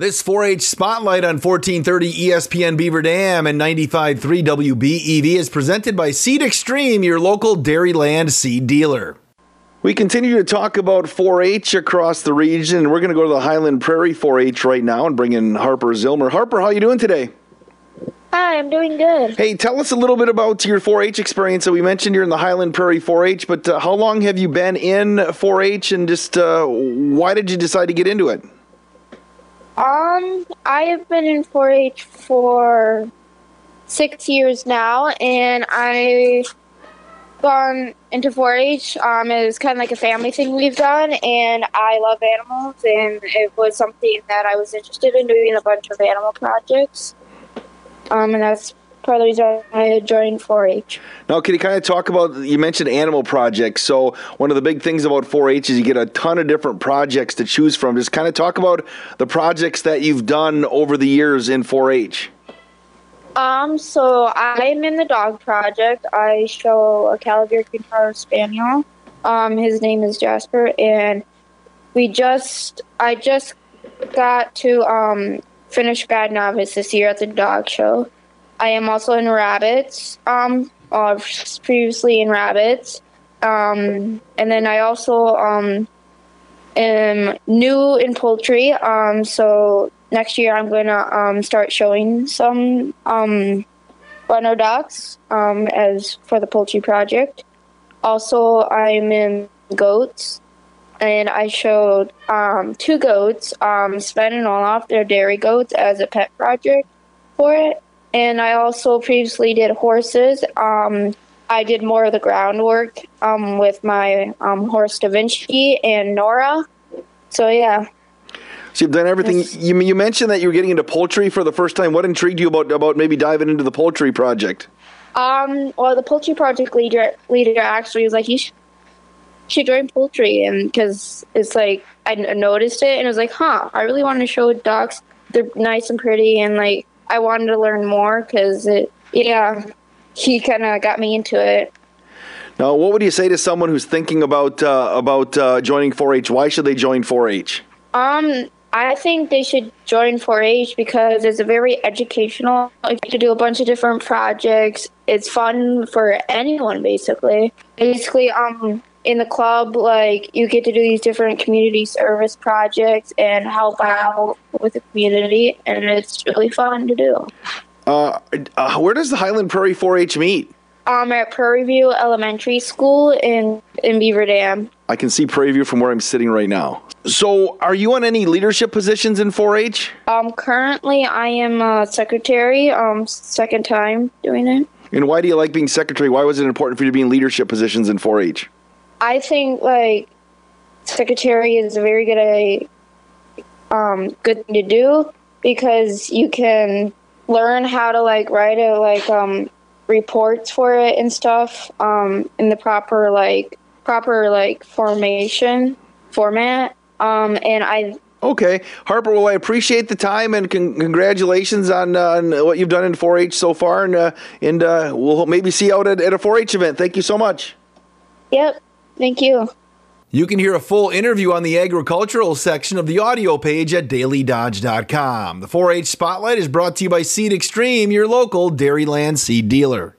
This 4 H spotlight on 1430 ESPN Beaver Dam and 95.3 WBEV is presented by Seed Extreme, your local Dairyland seed dealer. We continue to talk about 4 H across the region, we're going to go to the Highland Prairie 4 H right now and bring in Harper Zillmer. Harper, how are you doing today? Hi, I'm doing good. Hey, tell us a little bit about your 4 H experience. So, we mentioned you're in the Highland Prairie 4 H, but uh, how long have you been in 4 H and just uh, why did you decide to get into it? Um, I have been in 4-H for six years now, and I've gone into 4-H. Um, it was kind of like a family thing we've done, and I love animals, and it was something that I was interested in doing a bunch of animal projects. Um, and that's part of the reason I joined 4-H. Now, can you kind of talk about? You mentioned animal projects. So one of the big things about 4-H is you get a ton of different projects to choose from. Just kind of talk about the projects that you've done over the years in 4-H. Um, so I'm in the dog project. I show a Cavalier Centaur Spaniel. Um, his name is Jasper, and we just I just got to um finish Guide Novice this year at the dog show. I am also in rabbits. Um, uh, previously in rabbits. Um, and then I also um am new in poultry. Um, so next year I'm gonna um start showing some um runner ducks um as for the poultry project. Also, I'm in goats. And I showed um, two goats, um, Sven and Olaf, they're dairy goats, as a pet project for it and I also previously did horses. Um, I did more of the groundwork um, with my um, horse Da Vinci and Nora. So yeah. So you've done everything. You, you mentioned that you were getting into poultry for the first time. What intrigued you about about maybe diving into the poultry project? Um, well, the poultry project leader leader actually was like, you should, join poultry, and because it's like I noticed it and I was like, huh, I really want to show ducks. They're nice and pretty, and like I wanted to learn more because it, yeah, he kind of got me into it. Now, what would you say to someone who's thinking about uh, about uh, joining 4-H? Why should they join 4-H? Um, I think they should join 4-H because it's a very educational. You get to do a bunch of different projects. It's fun for anyone, basically. Basically, um, in the club, like you get to do these different community service projects and help out with the community, and it's really fun to do. Uh, uh, where does the Highland Prairie 4-H meet? Um, at Prairie View Elementary School in in Beaver Dam. I can see Prairie View from where I'm sitting right now. So, are you on any leadership positions in 4-H? Um, currently, I am a secretary. Um, second time doing it. And why do you like being secretary? Why was it important for you to be in leadership positions in 4-H? I think like secretary is a very good um good thing to do because you can learn how to like write a like um reports for it and stuff um in the proper like proper like formation format um and I Okay, Harper. Well, I appreciate the time and con- congratulations on, uh, on, what you've done in 4-H so far, and uh, and uh, we'll maybe see you out at, at a 4-H event. Thank you so much. Yep. Thank you. You can hear a full interview on the agricultural section of the audio page at dailydodge.com. The 4 H Spotlight is brought to you by Seed Extreme, your local Dairyland seed dealer.